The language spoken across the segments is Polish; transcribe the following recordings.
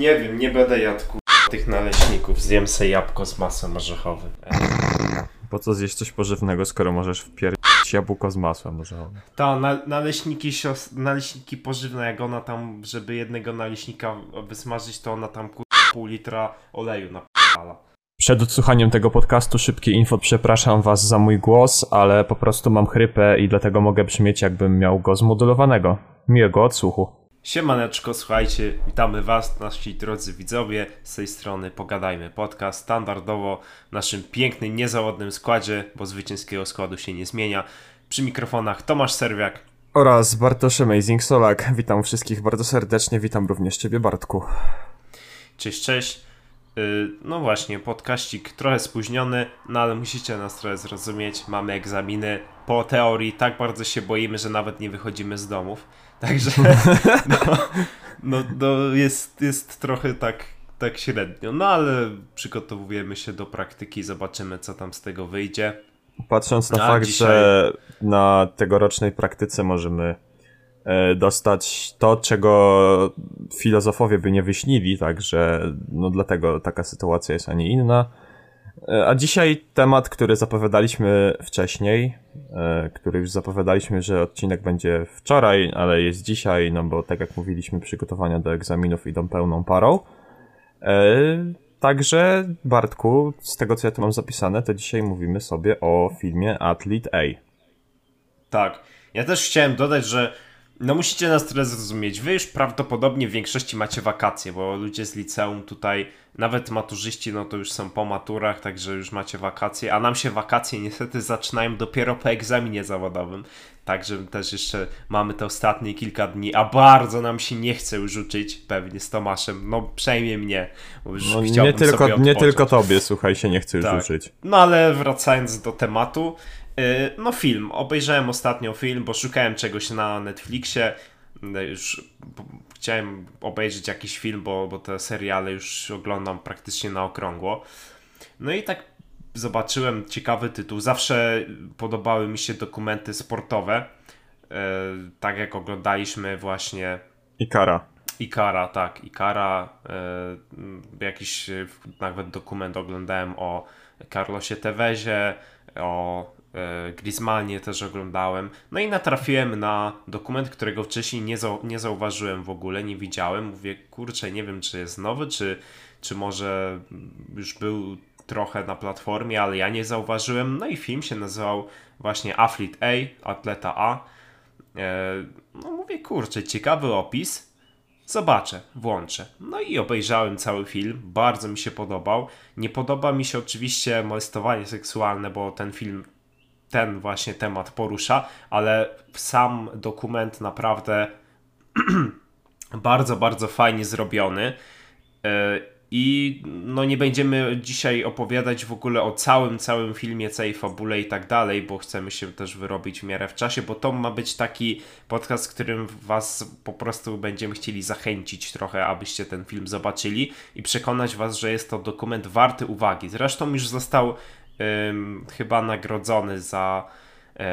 Nie wiem, nie będę jadł ku... tych naleśników. Zjem se jabłko z masłem orzechowym. Po co zjeść coś pożywnego, skoro możesz wpierdzić jabłko z masłem orzechowym? Ta, na, naleśniki, sios- naleśniki pożywne, jak ona tam, żeby jednego naleśnika wysmażyć, to ona tam ku... pół litra oleju napala. Przed odsłuchaniem tego podcastu szybkie info, przepraszam was za mój głos, ale po prostu mam chrypę i dlatego mogę brzmieć jakbym miał go zmodulowanego. Miłego odsłuchu. Siemaneczko, słuchajcie, witamy was, nasi drodzy widzowie, z tej strony Pogadajmy Podcast, standardowo w naszym pięknym, niezawodnym składzie, bo zwycięskiego składu się nie zmienia. Przy mikrofonach Tomasz Serwiak, Oraz Bartosz Amazing Solak. Witam wszystkich bardzo serdecznie, witam również ciebie Bartku. cześć, cześć. Yy, No właśnie, podkaścik trochę spóźniony, no ale musicie nas trochę zrozumieć, mamy egzaminy. Po teorii tak bardzo się boimy, że nawet nie wychodzimy z domów, także no, no, no jest, jest trochę tak, tak średnio, no ale przygotowujemy się do praktyki, zobaczymy co tam z tego wyjdzie. Patrząc na A, fakt, dzisiaj- że na tegorocznej praktyce możemy dostać to, czego filozofowie by nie wyśnili, także no dlatego taka sytuacja jest, a nie inna. E, A dzisiaj temat, który zapowiadaliśmy wcześniej, e, który już zapowiadaliśmy, że odcinek będzie wczoraj, ale jest dzisiaj, no bo tak jak mówiliśmy, przygotowania do egzaminów idą pełną parą. E, Także, Bartku, z tego co ja tu mam zapisane, to dzisiaj mówimy sobie o filmie Athlete A. Tak. Ja też chciałem dodać, że no musicie nas tyle zrozumieć. Wy już prawdopodobnie w większości macie wakacje, bo ludzie z liceum tutaj, nawet maturzyści, no to już są po maturach, także już macie wakacje, a nam się wakacje niestety zaczynają dopiero po egzaminie zawodowym. Także też jeszcze mamy te ostatnie kilka dni, a bardzo nam się nie chce już uczyć, pewnie z Tomaszem, no przejmie mnie, bo już No, nie, tylko, sobie nie tylko tobie, słuchaj, się nie chce już Tak. uczyć. No ale wracając do tematu, no film. Obejrzałem ostatnio film, bo szukałem czegoś na Netflixie. Yy, Już chciałem obejrzeć jakiś film, bo, bo te seriale już oglądam praktycznie na okrągło. No i tak zobaczyłem ciekawy tytuł. Zawsze podobały mi się dokumenty sportowe. Yy, tak jak oglądaliśmy właśnie Ikara. Ikara, tak, Ikara. Jakiś nawet dokument oglądałem o Carlosie Tevezie, o e, Griezmannie też oglądałem. No i natrafiłem na dokument, którego wcześniej nie, zau- nie zauważyłem w ogóle, nie widziałem. Mówię, kurczę, nie wiem czy jest nowy, czy, czy może już był trochę na platformie, ale ja nie zauważyłem. No i film się nazywał właśnie Athlete A, Atleta A. E, no mówię, kurczę, ciekawy opis. Zobaczę, włączę. No i obejrzałem cały film, bardzo mi się podobał. Nie podoba mi się oczywiście molestowanie seksualne, bo ten film ten właśnie temat porusza, ale sam dokument naprawdę bardzo, bardzo fajnie zrobiony. E, I no nie będziemy dzisiaj opowiadać w ogóle o całym, całym filmie, całej fabule i tak dalej, bo chcemy się też wyrobić w miarę w czasie, bo to ma być taki podcast, w którym was po prostu będziemy chcieli zachęcić trochę, abyście ten film zobaczyli i przekonać was, że jest to dokument warty uwagi. Zresztą już został chyba nagrodzony za e,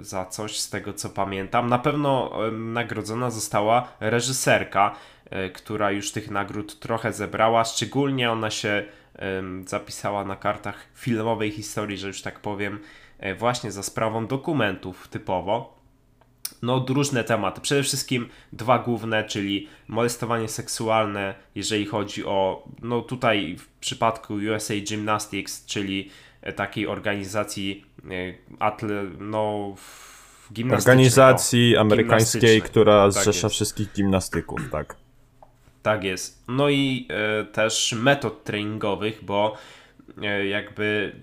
za coś z tego co pamiętam. Na pewno nagrodzona została reżyserka, e, która już tych nagród trochę zebrała. Szczególnie ona się zapisała na kartach filmowej historii, że już tak powiem, e, właśnie za sprawą dokumentów typowo. No, różne tematy. Przede wszystkim dwa główne, czyli molestowanie seksualne, jeżeli chodzi o, no tutaj w przypadku USA Gymnastics, czyli e, takiej organizacji e, atle, no. Organizacji o, amerykańskiej, która Tak zrzesza jest. wszystkich gimnastyków, tak. Tak jest. No i e, też metod treningowych, bo jakby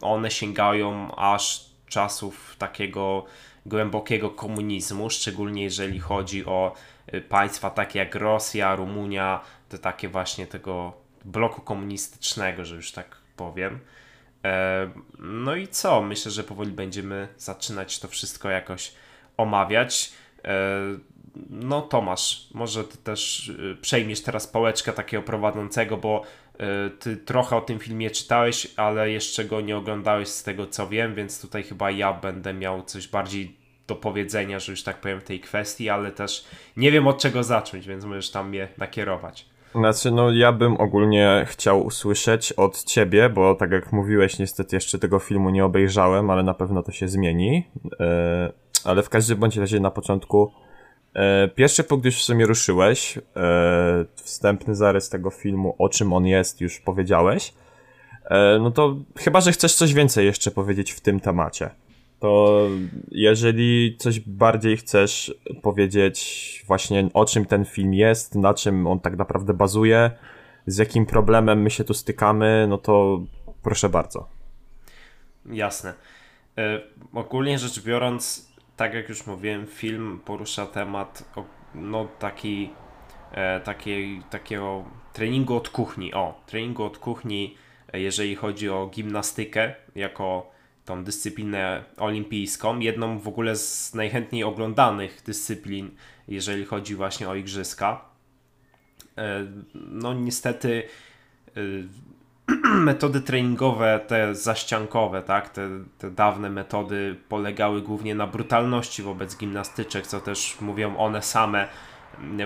one sięgają aż czasów takiego głębokiego komunizmu, szczególnie jeżeli chodzi o e, państwa takie jak Rosja, Rumunia, te takie właśnie tego bloku komunistycznego, że już tak powiem. E, No i co? Myślę, że powoli będziemy zaczynać to wszystko jakoś omawiać. E, No, Tomasz, może ty też y, przejmiesz teraz pałeczkę takiego prowadzącego, bo y, ty trochę o tym filmie czytałeś, ale jeszcze go nie oglądałeś z tego co wiem, więc tutaj chyba ja będę miał coś bardziej do powiedzenia, że już tak powiem w tej kwestii, ale też nie wiem od czego zacząć, więc możesz tam mnie nakierować. Znaczy, no ja bym ogólnie chciał usłyszeć od ciebie, bo tak jak mówiłeś, niestety jeszcze tego filmu nie obejrzałem, ale na pewno to się zmieni. E, ale w każdym bądź razie na początku e, pierwszy punkt już w sumie ruszyłeś. E, wstępny zarys tego filmu, o czym on jest, już powiedziałeś. E, no to chyba, że chcesz coś więcej jeszcze powiedzieć w tym temacie. To jeżeli coś bardziej chcesz powiedzieć właśnie o czym ten film jest, na czym on tak naprawdę bazuje, z jakim problemem my się tu stykamy, no to proszę bardzo. Jasne. E, ogólnie rzecz biorąc, tak jak już mówiłem, film porusza temat no taki e, takiej, takiego treningu od kuchni. O, treningu od kuchni, e, jeżeli chodzi o gimnastykę jako tą dyscyplinę olimpijską, jedną w ogóle z najchętniej oglądanych dyscyplin, jeżeli chodzi właśnie o igrzyska. E, no niestety metody treningowe, te zaściankowe, tak, te, te dawne metody polegały głównie na brutalności wobec gimnastyczek, co też mówią one same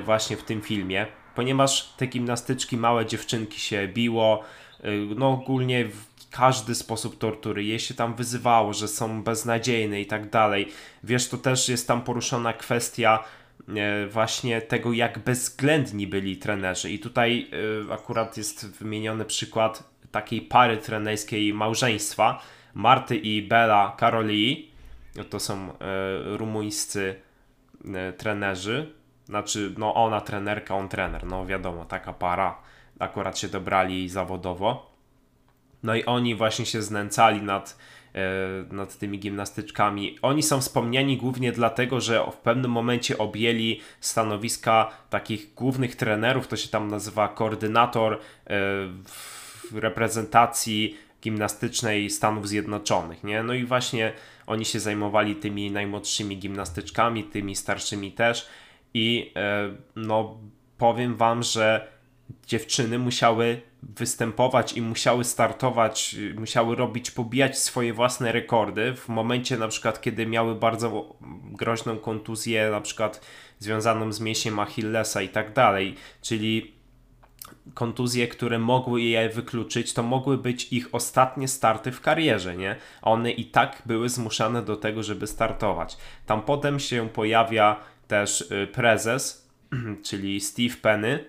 właśnie w tym filmie, ponieważ te gimnastyczki, małe dziewczynki się biło, e, no ogólnie każdy sposób tortury, je się tam wyzywało, że są beznadziejne i tak dalej. Wiesz, to też jest tam poruszona kwestia właśnie tego, jak bezwzględni byli trenerzy. I tutaj e, akurat jest wymieniony przykład takiej pary trenerskiej małżeństwa, Marty i Bela Karolii. To są e, rumuńscy trenerzy. Znaczy, no ona trenerka, on trener. No wiadomo, taka para akurat się dobrali zawodowo. No i oni właśnie się znęcali nad, e, nad tymi gimnastyczkami. Oni są wspomniani głównie dlatego, że w pewnym momencie objęli stanowiska takich głównych trenerów, to się tam nazywa koordynator e, w reprezentacji gimnastycznej Stanów Zjednoczonych, nie? No i właśnie oni się zajmowali tymi najmłodszymi gimnastyczkami, tymi starszymi też i e, no powiem wam, że dziewczyny musiały występować i musiały startować, musiały robić, pobijać swoje własne rekordy w momencie na przykład, kiedy miały bardzo groźną kontuzję, na przykład związaną z mięsiem Achillesa i tak dalej, czyli kontuzje, które mogły je wykluczyć, to mogły być ich ostatnie starty w karierze, nie? One i tak były zmuszane do tego, żeby startować. Tam potem się pojawia też y, prezes, czyli Steve Penny,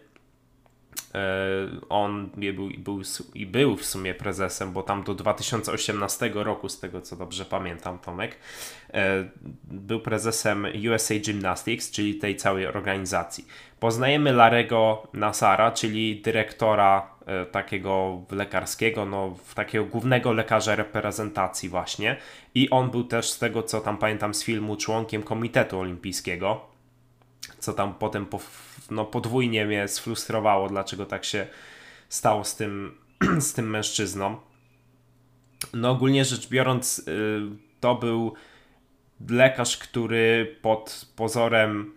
on był, był, i był w sumie prezesem, bo tam do 2018 roku, z tego co dobrze pamiętam, Tomek, e, był prezesem USA Gymnastics, czyli tej całej organizacji. Poznajemy Larego Nasara, czyli dyrektora e, takiego lekarskiego, no, takiego głównego lekarza reprezentacji właśnie i on był też z tego co tam pamiętam z filmu członkiem Komitetu Olimpijskiego, co tam potem po no, podwójnie mnie sfrustrowało, dlaczego tak się stało z tym, z tym mężczyzną. No ogólnie rzecz biorąc, y, to był lekarz, który pod pozorem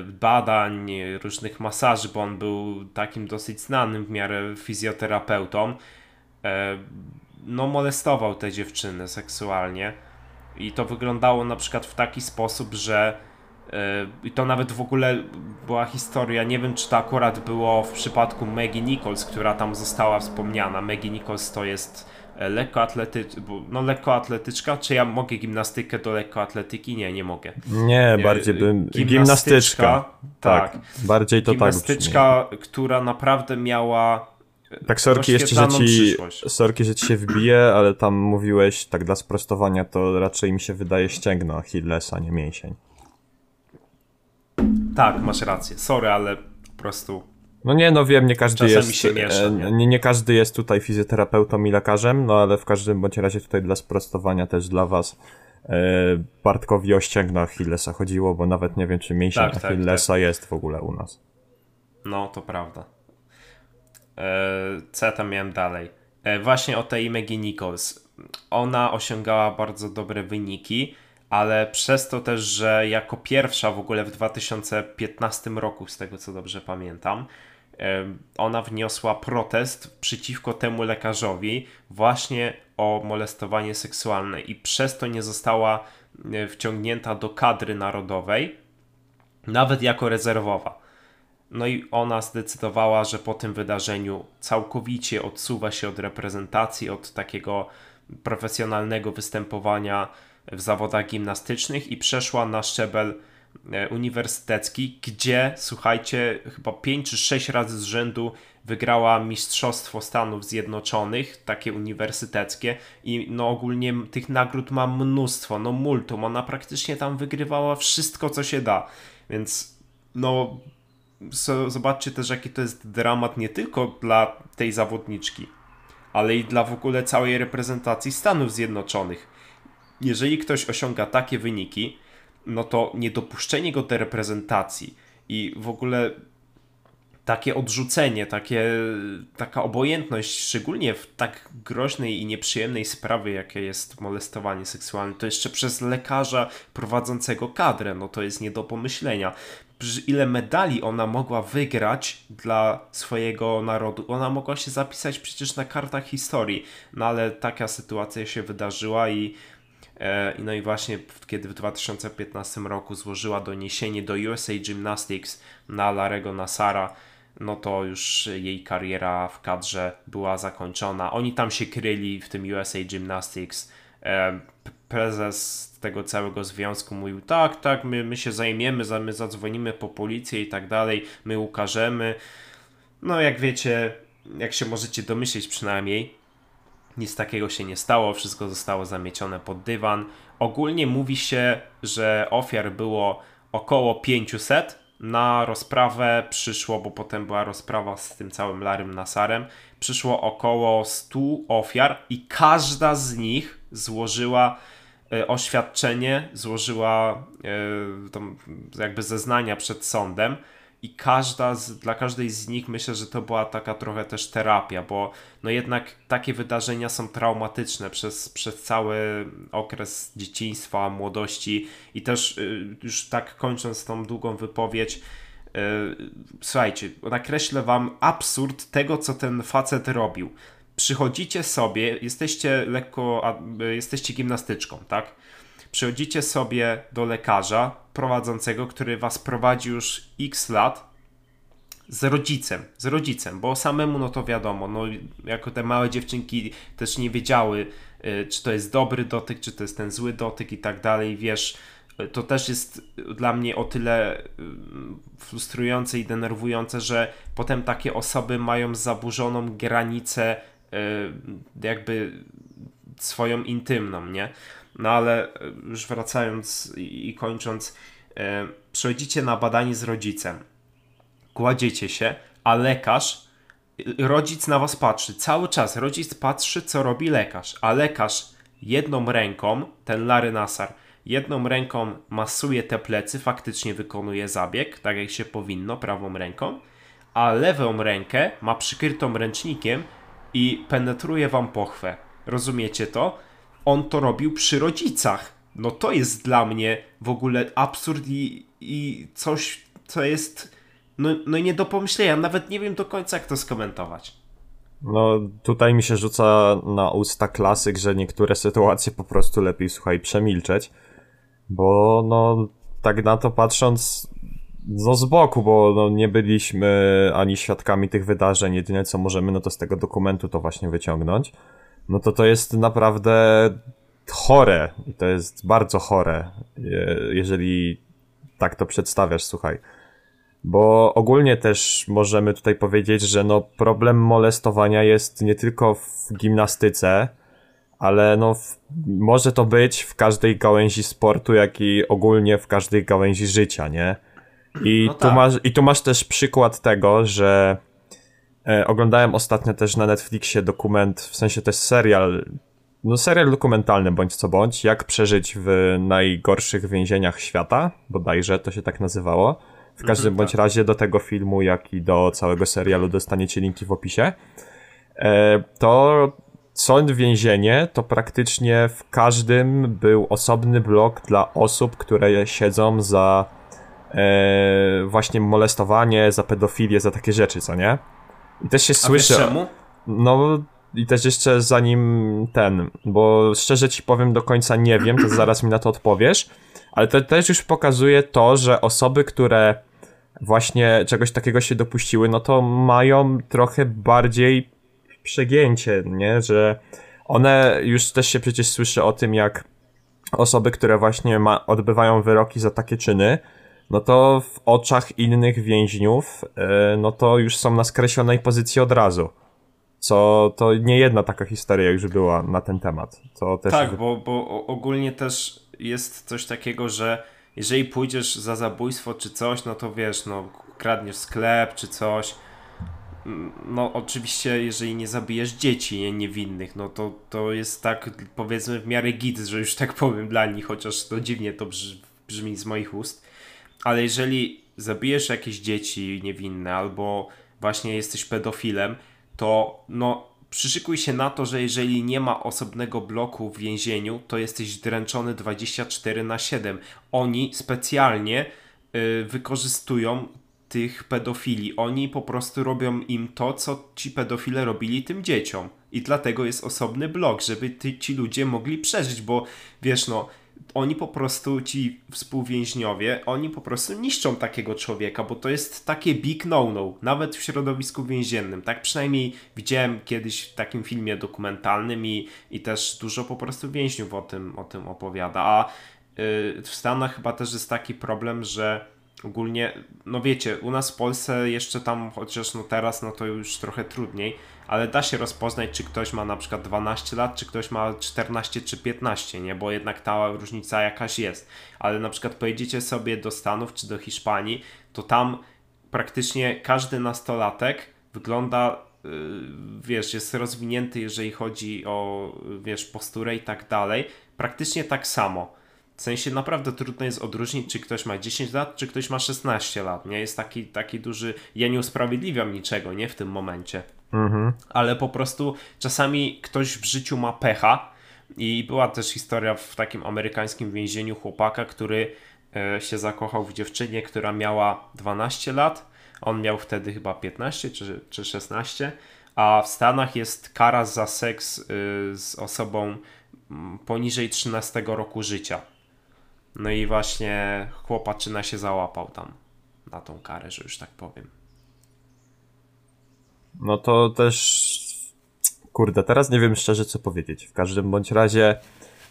y, badań, różnych masaży, bo on był takim dosyć znanym w miarę fizjoterapeutą, y, no molestował te dziewczyny seksualnie. I to wyglądało na przykład w taki sposób, że E, I to nawet w ogóle była historia, nie wiem czy to akurat było w przypadku Maggie Nichols, która tam została wspomniana. Maggie Nichols to jest e, lekkoatletyczka, no lekkoatletyczka, czy ja mogę gimnastykę do lekkoatletyki? Nie, nie mogę. Nie, e, bardziej bym... Gimnastyczka, gimnastyczka tak, tak. Bardziej to gimnastyczka, tak która naprawdę miała tak, sorki jeszcze, że ci, sorki, że ci się wbije, ale tam mówiłeś, tak dla sprostowania, to raczej mi się wydaje ścięgno Achillesa, nie mięsień. Tak, masz rację. Sorry, ale po prostu. No nie, no wiem, nie każdy jest. Się miesza, e, nie? nie? Nie, każdy jest tutaj fizjoterapeutą i lekarzem, no ale w każdym bądź razie tutaj dla sprostowania też dla was e, Bartkowi o ścięgno Achillesa chodziło, bo nawet nie wiem, czy mięsień tak, tak Achillesa tak, tak. jest w ogóle u nas. No, to prawda. E, co ja tam miałem dalej? E, właśnie o tej Maggie Nichols. Ona osiągała bardzo dobre wyniki ale przez to też, że jako pierwsza w ogóle w 2015 roku, z tego co dobrze pamiętam, ona wniosła protest przeciwko temu lekarzowi właśnie o molestowanie seksualne i przez to nie została e, wciągnięta do kadry narodowej, nawet jako rezerwowa. No i ona zdecydowała, że po tym wydarzeniu całkowicie odsuwa się od reprezentacji, od takiego profesjonalnego występowania w zawodach gimnastycznych i przeszła na szczebel e, uniwersytecki, gdzie, słuchajcie, chyba 5 czy 6 razy z rzędu wygrała Mistrzostwo Stanów Zjednoczonych, takie uniwersyteckie i no ogólnie tych nagród ma mnóstwo, no multum, ona praktycznie tam wygrywała wszystko, co się da, więc no zobaczcie też, jaki to jest dramat nie tylko dla tej zawodniczki, ale i dla w ogóle całej reprezentacji Stanów Zjednoczonych. Jeżeli ktoś osiąga takie wyniki, no to niedopuszczenie go do reprezentacji i w ogóle takie odrzucenie, takie, taka obojętność, szczególnie w tak groźnej i nieprzyjemnej sprawie, jakie jest molestowanie seksualne, to jeszcze przez lekarza prowadzącego kadrę, no to jest nie do pomyślenia. Ile medali ona mogła wygrać dla swojego narodu? Ona mogła się zapisać przecież na kartach historii, no ale taka sytuacja się wydarzyła i no i właśnie kiedy w 2015 roku złożyła doniesienie do USA Gymnastics na Larego Nassara, no to już jej kariera w kadrze była zakończona. Oni tam się kryli w tym USA Gymnastics. E, prezes tego całego związku mówił: Tak, tak, my, my się zajmiemy, my zadzwonimy po policję i tak dalej, my ukażemy. No, jak wiecie, jak się możecie domyśleć, przynajmniej nic takiego się nie stało, wszystko zostało zamiecione pod dywan. Ogólnie mówi się, że ofiar było około 500 na rozprawę przyszło, bo potem była rozprawa z tym całym Larym Nasarem, przyszło około 100 ofiar i każda z nich złożyła e, oświadczenie, złożyła e, jakby zeznania przed sądem i każda z, dla każdej z nich myślę, że to była taka trochę też terapia, bo no jednak takie wydarzenia są traumatyczne przez, przez cały okres dzieciństwa, młodości i też y, już tak kończąc tą długą wypowiedź, y, słuchajcie, nakreślę wam absurd tego, co ten facet robił. Przychodzicie sobie, jesteście lekko, y, jesteście gimnastyczką, tak? Przychodzicie sobie do lekarza prowadzącego, który was prowadzi już x lat z rodzicem, z rodzicem, bo samemu no to wiadomo, no jako te małe dziewczynki też nie wiedziały, y, czy to jest dobry dotyk, czy to jest ten zły dotyk i tak dalej, wiesz, to też jest dla mnie o tyle y, frustrujące i denerwujące, że potem takie osoby mają zaburzoną granicę y, jakby swoją intymną, nie? No ale e, już wracając i kończąc, e, przychodzicie na badanie z rodzicem, kładziecie się, a lekarz, rodzic na was patrzy, cały czas rodzic patrzy, co robi lekarz, a lekarz jedną ręką, ten Larry Nassar, jedną ręką masuje te plecy, faktycznie wykonuje zabieg, tak jak się powinno, prawą ręką, a lewą rękę ma przykrytą ręcznikiem i penetruje wam pochwę. Rozumiecie to? On to robił przy rodzicach. No to jest dla mnie w ogóle absurd i, i coś, co jest no, no nie do pomyślenia. Nawet nie wiem do końca, jak to skomentować. No, tutaj mi się rzuca na usta klasyk, że niektóre sytuacje po prostu lepiej, słuchaj, przemilczeć. Bo, no, tak na to patrząc, no z boku, bo no, nie byliśmy ani świadkami tych wydarzeń, jedyne co możemy, no to z tego dokumentu to właśnie wyciągnąć no to to jest naprawdę chore i to jest bardzo chore, jeżeli tak to przedstawiasz, słuchaj. Bo ogólnie też możemy tutaj powiedzieć, że no problem molestowania jest nie tylko w gimnastyce, ale no w, może to być w każdej gałęzi sportu, jak i ogólnie w każdej gałęzi życia, nie? I, no tak. tu, masz, I tu masz też przykład tego, że oglądałem ostatnio też na Netflixie dokument, w sensie też serial, no serial dokumentalny bądź co bądź, jak przeżyć w najgorszych więzieniach świata, bodajże to się tak nazywało. W każdym mhm, bądź tak. razie do tego filmu, jak i do całego serialu dostaniecie linki w opisie. E, to sąd więzienie to praktycznie w każdym był osobny blok dla osób, które siedzą za e, właśnie molestowanie, za pedofilię, za takie rzeczy, co nie? I też się A słyszy. czemu? No i też jeszcze zanim ten, bo szczerze ci powiem do końca nie wiem, to zaraz mi na to odpowiesz, ale to też już pokazuje to, że osoby, które właśnie czegoś takiego się dopuściły, no to mają trochę bardziej przegięcie, nie? Że one już też się przecież słyszy o tym, jak osoby, które właśnie ma, odbywają wyroki za takie czyny, no to w oczach innych więźniów, yy, no to już są na skreślonej pozycji od razu. Co to nie jedna taka historia już była na ten temat. To też tak, bo, bo ogólnie też jest coś takiego, że jeżeli pójdziesz za zabójstwo czy coś, no to wiesz, no kradniesz sklep czy coś, no oczywiście jeżeli nie zabijesz dzieci nie, niewinnych, no to, to jest tak powiedzmy w miarę git, że już tak powiem dla nich, chociaż to dziwnie to brzmi z moich ust, ale jeżeli zabijesz jakieś dzieci niewinne albo właśnie jesteś pedofilem, to no przyszykuj się na to, że jeżeli nie ma osobnego bloku w więzieniu, to jesteś dręczony 24 na 7. Oni specjalnie y, wykorzystują tych pedofili. Oni po prostu robią im to, co ci pedofile robili tym dzieciom. I dlatego jest osobny blok, żeby ty, ci ludzie mogli przeżyć, bo wiesz, no, oni po prostu, ci współwięźniowie, oni po prostu niszczą takiego człowieka, bo to jest takie big no-no, nawet w środowisku więziennym. Tak przynajmniej widziałem kiedyś w takim filmie dokumentalnym i, i też dużo po prostu więźniów o tym, o tym opowiada. A yy, w Stanach chyba też jest taki problem, że ogólnie, no wiecie, u nas w Polsce jeszcze tam, chociaż no teraz, no to już trochę trudniej, ale da się rozpoznać, czy ktoś ma na przykład 12 lat, czy ktoś ma 14 czy 15, nie? Bo jednak ta różnica jakaś jest. Ale na przykład pojedziecie sobie do Stanów czy do Hiszpanii, to tam praktycznie każdy nastolatek wygląda, yy, wiesz, jest rozwinięty, jeżeli chodzi o, wiesz, posturę i tak dalej, praktycznie tak samo. W sensie naprawdę trudno jest odróżnić, czy ktoś ma 10 lat, czy ktoś ma 16 lat. Nie jest taki, taki duży. Ja nie usprawiedliwiam niczego, nie w tym momencie. Mhm. Ale po prostu czasami ktoś w życiu ma pecha. I była też historia w takim amerykańskim więzieniu chłopaka, który e, się zakochał w dziewczynie, która miała 12 lat. On miał wtedy chyba 15 czy, czy 16. A w Stanach jest kara za seks y, z osobą poniżej 13 roku życia. No i właśnie chłopaczyna się załapał tam na tą karę, że już tak powiem. No to też. Kurde, teraz nie wiem szczerze co powiedzieć. W każdym bądź razie,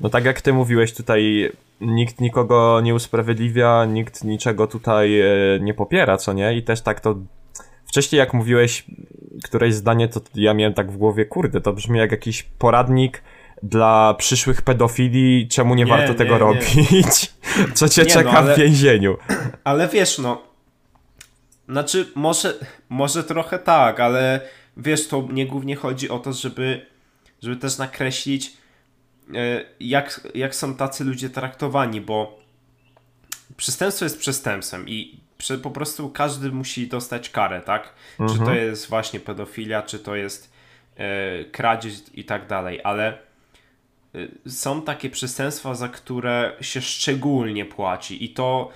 no tak jak ty mówiłeś tutaj, nikt nikogo nie usprawiedliwia, nikt niczego tutaj e, nie popiera, co nie? I też tak to. Wcześniej jak mówiłeś któreś zdanie, to ja miałem tak w głowie, kurde, to brzmi jak jakiś poradnik dla przyszłych pedofili, czemu nie, nie warto nie, tego nie. robić? Co cię czeka no, ale, w więzieniu? Ale wiesz, no. Znaczy, może, może trochę tak, ale wiesz, to nie głównie chodzi o to, żeby, żeby też nakreślić, e, jak, jak są tacy ludzie traktowani, bo przestępstwo jest przestępstwem i po prostu każdy musi dostać karę, tak? Mhm. Czy to mhm. jest właśnie pedofilia, czy to jest e, kradzież i tak dalej, ale są takie przestępstwa, za które się szczególnie płaci i to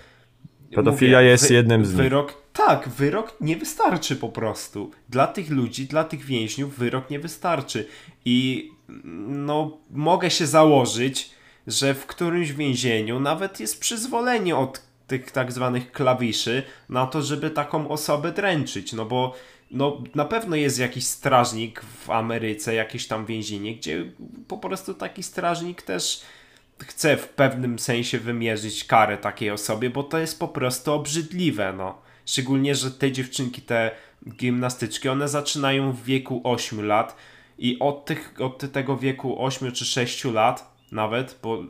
Pedofilia mówię, jest wy, jednym z wyrok, nich. Tak, wyrok nie wystarczy po prostu. Dla tych ludzi, dla tych więźniów wyrok nie wystarczy. I no, mogę się założyć, że w którymś więzieniu nawet jest przyzwolenie od tych tak zwanych klawiszy na to, żeby taką osobę dręczyć. No bo no na pewno jest jakiś strażnik w Ameryce, jakieś tam więzienie, gdzie po prostu taki strażnik też chce w pewnym sensie wymierzyć karę takiej osobie, bo to jest po prostu obrzydliwe, no. Szczególnie, że te dziewczynki, te gimnastyczki, one zaczynają w wieku 8 lat i od, tych, od tego wieku 8 czy 6 lat nawet, bo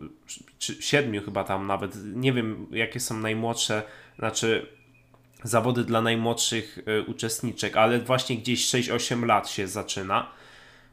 czy 7 chyba tam nawet, nie wiem jakie są najmłodsze, znaczy zawody dla najmłodszych y, uczestniczek, ale właśnie gdzieś 6-8 lat się zaczyna,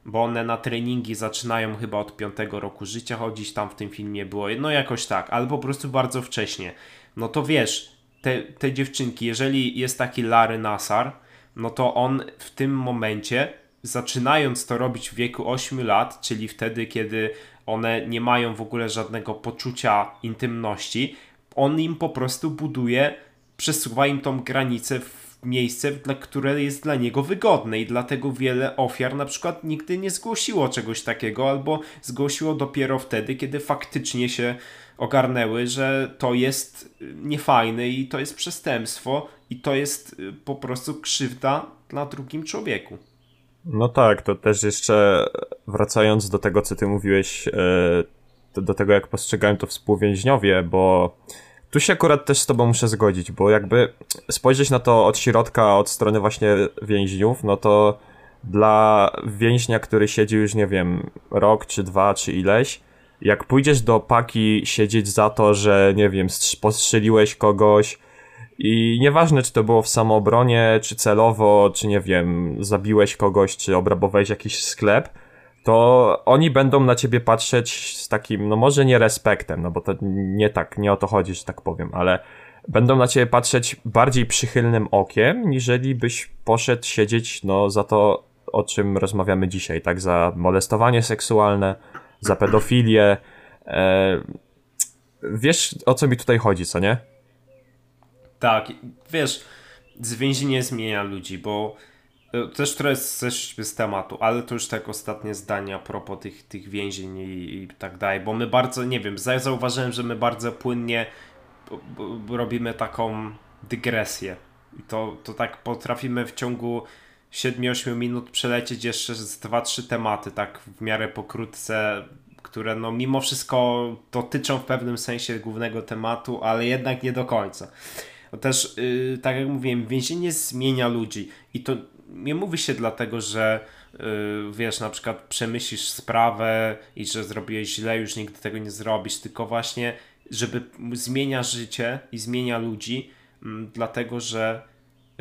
bo one na treningi zaczynają chyba od 5 roku życia chodzić, tam w tym filmie było, no jakoś tak, albo po prostu bardzo wcześnie. No to wiesz, te, te dziewczynki, jeżeli jest taki Larry Nassar, no to on w tym momencie, zaczynając to robić w wieku 8 lat, czyli wtedy, kiedy one nie mają w ogóle żadnego poczucia intymności, on im po prostu buduje przesuwa im tą granicę w miejsce, dla które jest dla niego wygodne i dlatego wiele ofiar na przykład nigdy nie zgłosiło czegoś takiego albo zgłosiło dopiero wtedy, kiedy faktycznie się ogarnęły, że to jest niefajne i to jest przestępstwo i to jest y, po prostu krzywda na drugim człowieku. No tak, to też jeszcze wracając do tego, co ty mówiłeś, e, do tego, jak postrzegałem to współwięźniowie, bo tu się akurat też z tobą muszę zgodzić, bo jakby spojrzeć na to od środka, od strony właśnie więźniów, no to dla więźnia, który siedzi już, nie wiem, rok, czy dwa, czy ileś, jak pójdziesz do paki siedzieć za to, że, nie wiem, postrzeliłeś kogoś, i nieważne, czy to było w samoobronie, czy celowo, czy nie wiem, zabiłeś kogoś, czy obrabowałeś jakiś sklep, to oni będą na ciebie patrzeć z takim, no może nie respektem, no bo to nie tak, nie o to chodzi, że tak powiem, ale będą na ciebie patrzeć bardziej przychylnym okiem, niżeli byś poszedł siedzieć, no za to, o czym rozmawiamy dzisiaj, tak, za molestowanie seksualne, za pedofilię. E... Wiesz, o co mi tutaj chodzi, co nie? Tak, wiesz, zwięzienie zmienia ludzi, bo też trochę zeszliśmy z tematu, ale to już tak ostatnie zdania a propos tych, tych więzień i, i tak dalej, bo my bardzo, nie wiem, zauważyłem, że my bardzo płynnie robimy taką dygresję i to, to tak potrafimy w ciągu 7-8 minut przelecieć jeszcze z 2-3 tematy, tak w miarę pokrótce, które no mimo wszystko dotyczą w pewnym sensie głównego tematu, ale jednak nie do końca. Też, yy, tak jak mówiłem, więzienie zmienia ludzi i to nie mówi się dlatego, że yy, wiesz, na przykład przemyślisz sprawę i że zrobiłeś źle, już nigdy tego nie zrobisz, tylko właśnie, żeby zmienia życie i zmienia ludzi, yy, dlatego że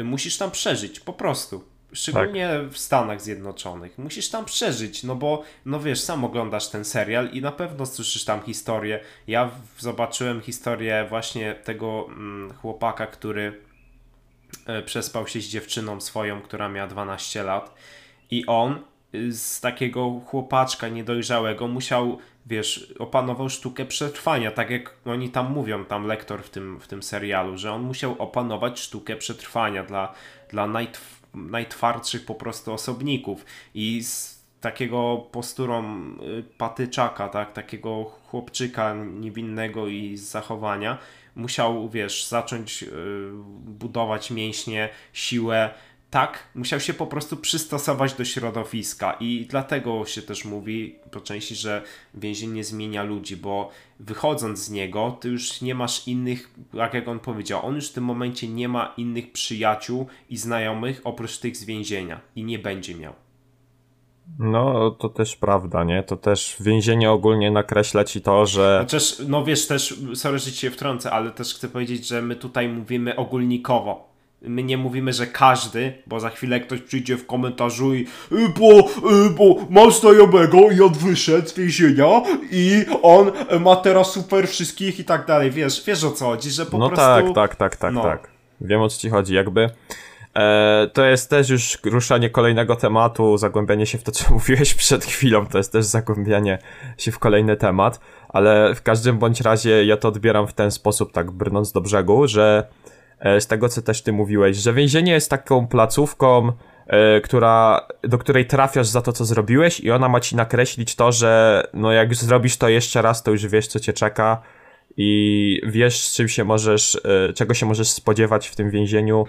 musisz tam przeżyć, po prostu. Szczególnie tak. w Stanach Zjednoczonych. Musisz tam przeżyć, no bo, no wiesz, sam oglądasz ten serial i na pewno słyszysz tam historię. Ja zobaczyłem historię właśnie tego mm, chłopaka, który przespał się z dziewczyną swoją, która miała 12 lat. I on y, z takiego chłopaczka niedojrzałego musiał, wiesz, opanował sztukę przetrwania, tak jak oni tam mówią, tam lektor w tym, w tym serialu, że on musiał opanować sztukę przetrwania dla, dla najtw najtwardszych po prostu osobników. I z takiego posturą y, patyczaka, tak, takiego chłopczyka niewinnego i z zachowania musiał, wiesz, zacząć y, budować mięśnie, siłę, tak, musiał się po prostu przystosować do środowiska i dlatego się też mówi po części, że więzienie zmienia ludzi, bo wychodząc z niego, ty już nie masz innych, tak jak on powiedział, on już w tym momencie nie ma innych przyjaciół i znajomych oprócz tych z więzienia i nie będzie miał. No, to też prawda, nie? To też więzienie ogólnie nakreśla ci to, że. Chociaż, no wiesz, też, sorry, że ci się wtrącę, ale też chcę powiedzieć, że my tutaj mówimy ogólnikowo My nie mówimy, że każdy, bo za chwilę ktoś przyjdzie w komentarzu i y, bo, y, bo mam znajomego i on wyszedł z więzienia i on ma teraz super wszystkich i tak dalej. Wiesz, wiesz o co chodzi, że po no prostu... No tak, tak, tak, tak, no. tak. Wiem o co ci chodzi, jakby... E, to jest też już ruszanie kolejnego tematu, zagłębianie się w to, co mówiłeś przed chwilą, to jest też zagłębianie się w kolejny temat, ale w każdym bądź razie ja to odbieram w ten sposób, tak brnąc do brzegu, że E, z tego co też ty mówiłeś, że więzienie jest taką placówką, e, która, do której trafiasz za to, co zrobiłeś i ona ma ci nakreślić to, że no jak zrobisz to jeszcze raz, to już wiesz, co cię czeka i wiesz, czym się możesz, czego się możesz spodziewać w tym więzieniu,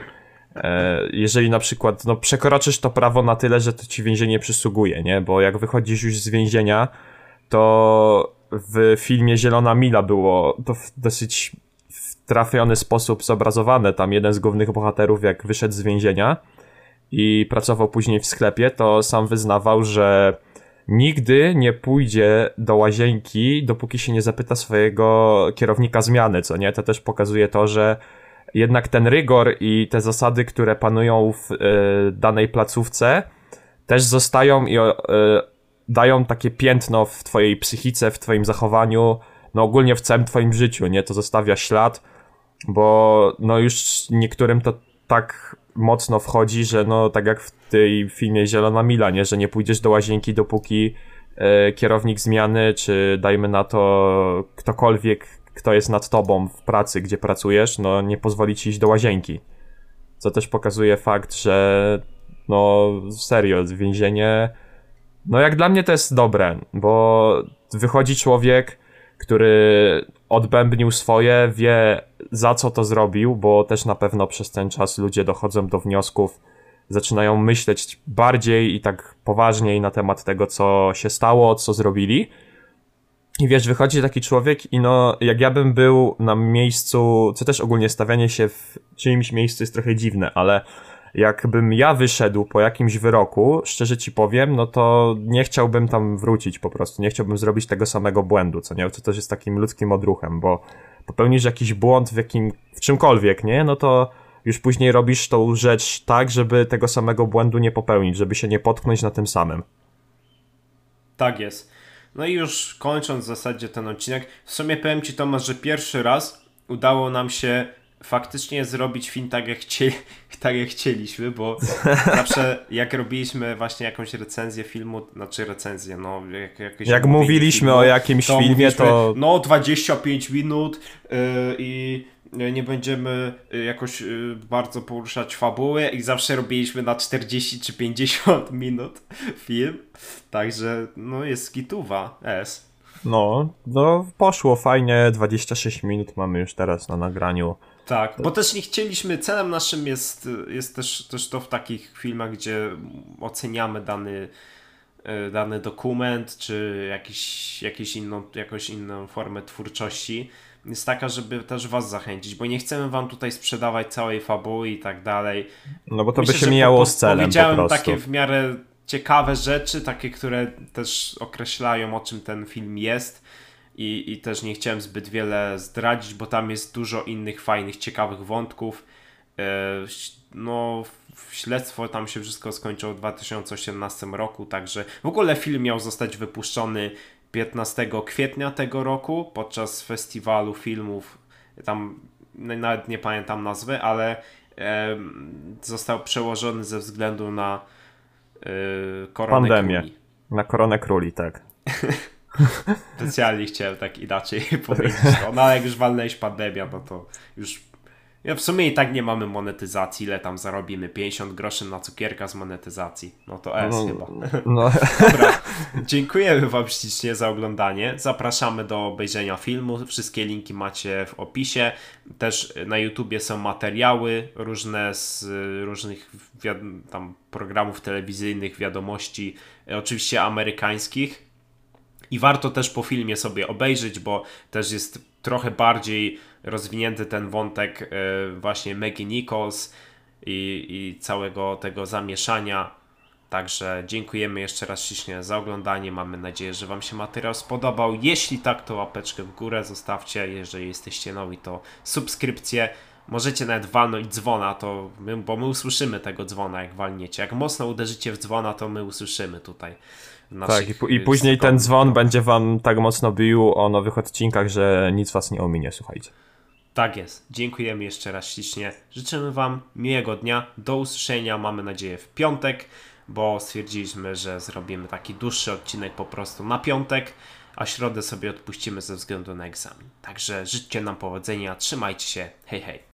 jeżeli na przykład no, przekroczysz to prawo na tyle, że to ci więzienie przysługuje, nie? Bo jak wychodzisz już z więzienia, to w filmie Zielona Mila było to dosyć trafiony sposób zobrazowane. Tam jeden z głównych bohaterów, jak wyszedł z więzienia i pracował później w sklepie, to sam wyznawał, że nigdy nie pójdzie do łazienki, dopóki się nie zapyta swojego kierownika zmiany, co nie? To też pokazuje to, że jednak ten rygor i te zasady, które panują w y, danej placówce, też zostają i y, dają takie piętno w twojej psychice, w twoim zachowaniu, no ogólnie w całym twoim życiu, nie? To zostawia ślad bo no już niektórym to tak mocno wchodzi, że no tak jak w tej filmie Zielona Mila, nie? Że nie pójdziesz do łazienki dopóki e, kierownik zmiany, czy dajmy na to ktokolwiek, kto jest nad tobą w pracy, gdzie pracujesz, no nie pozwoli ci iść do łazienki. Co też pokazuje fakt, że no serio, więzienie no jak dla mnie to jest dobre, bo wychodzi człowiek, który odbębnił swoje, wie za co to zrobił, bo też na pewno przez ten czas ludzie dochodzą do wniosków, zaczynają myśleć bardziej i tak poważniej na temat tego, co się stało, co zrobili. I wiesz, wychodzi taki człowiek i no, jak ja bym był na miejscu, co też ogólnie stawianie się w czyimś miejscu jest trochę dziwne, ale jakbym ja wyszedł po jakimś wyroku, szczerze ci powiem, no to nie chciałbym tam wrócić po prostu, nie chciałbym zrobić tego samego błędu, co nie, co też jest takim ludzkim odruchem, bo popełnisz jakiś błąd w jakim, w czymkolwiek, nie, no to już później robisz tą rzecz tak, żeby tego samego błędu nie popełnić, żeby się nie potknąć na tym samym. Tak jest. No i już kończąc w zasadzie ten odcinek, w sumie powiem Ci Tomasz, że pierwszy raz udało nam się faktycznie zrobić film tak jak, chcieli, tak jak chcieliśmy, bo zawsze jak robiliśmy właśnie jakąś recenzję filmu, znaczy recenzję, no jak, jakieś Jak mówiliśmy filmu, o jakimś to filmie, to... No 25 minut yy, i nie będziemy jakoś bardzo poruszać fabuły i zawsze robiliśmy na 40 czy 50 minut film, także no jest gituwa, S. No, no poszło fajnie, 26 minut mamy już teraz na nagraniu. Tak, bo też nie chcieliśmy, celem naszym jest, jest też, też to w takich filmach, gdzie oceniamy dany, e, dany dokument, czy jakiś, jakiś inną, jakąś inną formę twórczości, jest taka, żeby też was zachęcić, bo nie chcemy wam tutaj sprzedawać całej fabuły i tak dalej. No bo to Myślę, by się mijało z celem Powiedziałem po takie w miarę ciekawe rzeczy, takie, które też określają o czym ten film jest i, i też nie chciałem zbyt wiele zdradzić, bo tam jest dużo innych fajnych, ciekawych wątków. E, no, śledztwo tam się wszystko skończyło w 2018 roku, także w ogóle film miał zostać wypuszczony 15 kwietnia tego roku podczas festiwalu filmów. Tam nawet nie pamiętam nazwy, ale e, został przełożony ze względu na e, koronę Pandemię. Króli. Na koronę króli, tak. Specjalnie chciałem tak inaczej powiedzieć. No, no ale jak już walnęłeś pandemia, no to już ja w sumie i tak nie mamy monetyzacji, ile tam zarobimy? 50 groszy na cukierka z monetyzacji. No to S no, chyba. No. Dobra, dziękujemy Wam ślicznie za oglądanie. Zapraszamy do obejrzenia filmu. Wszystkie linki macie w opisie. Też na YouTubie są materiały różne z różnych tam programów telewizyjnych, wiadomości, oczywiście amerykańskich i warto też po filmie sobie obejrzeć, bo też jest trochę bardziej rozwinięty ten wątek e, właśnie Maggie Nichols i, i całego tego zamieszania. Także dziękujemy jeszcze raz ślicznie za oglądanie. Mamy nadzieję, że Wam się materiał spodobał. Jeśli tak, to łapeczkę w górę zostawcie. Jeżeli jesteście nowi, to subskrypcję. Możecie nawet walnąć dzwona, to my, bo my usłyszymy tego dzwona, jak walniecie. Jak mocno uderzycie w dzwona, to my usłyszymy tutaj. Tak, i, i później ten dzwon będzie wam tak mocno bił o nowych odcinkach, że nic was nie ominie, słuchajcie. Tak jest. Dziękujemy jeszcze raz ślicznie. Życzymy wam miłego dnia. Do usłyszenia, mamy nadzieję, w piątek, bo stwierdziliśmy, że zrobimy taki dłuższy odcinek po prostu na piątek, a środę sobie odpuścimy ze względu na egzamin. Także życzcie nam powodzenia, trzymajcie się. Hej, hej.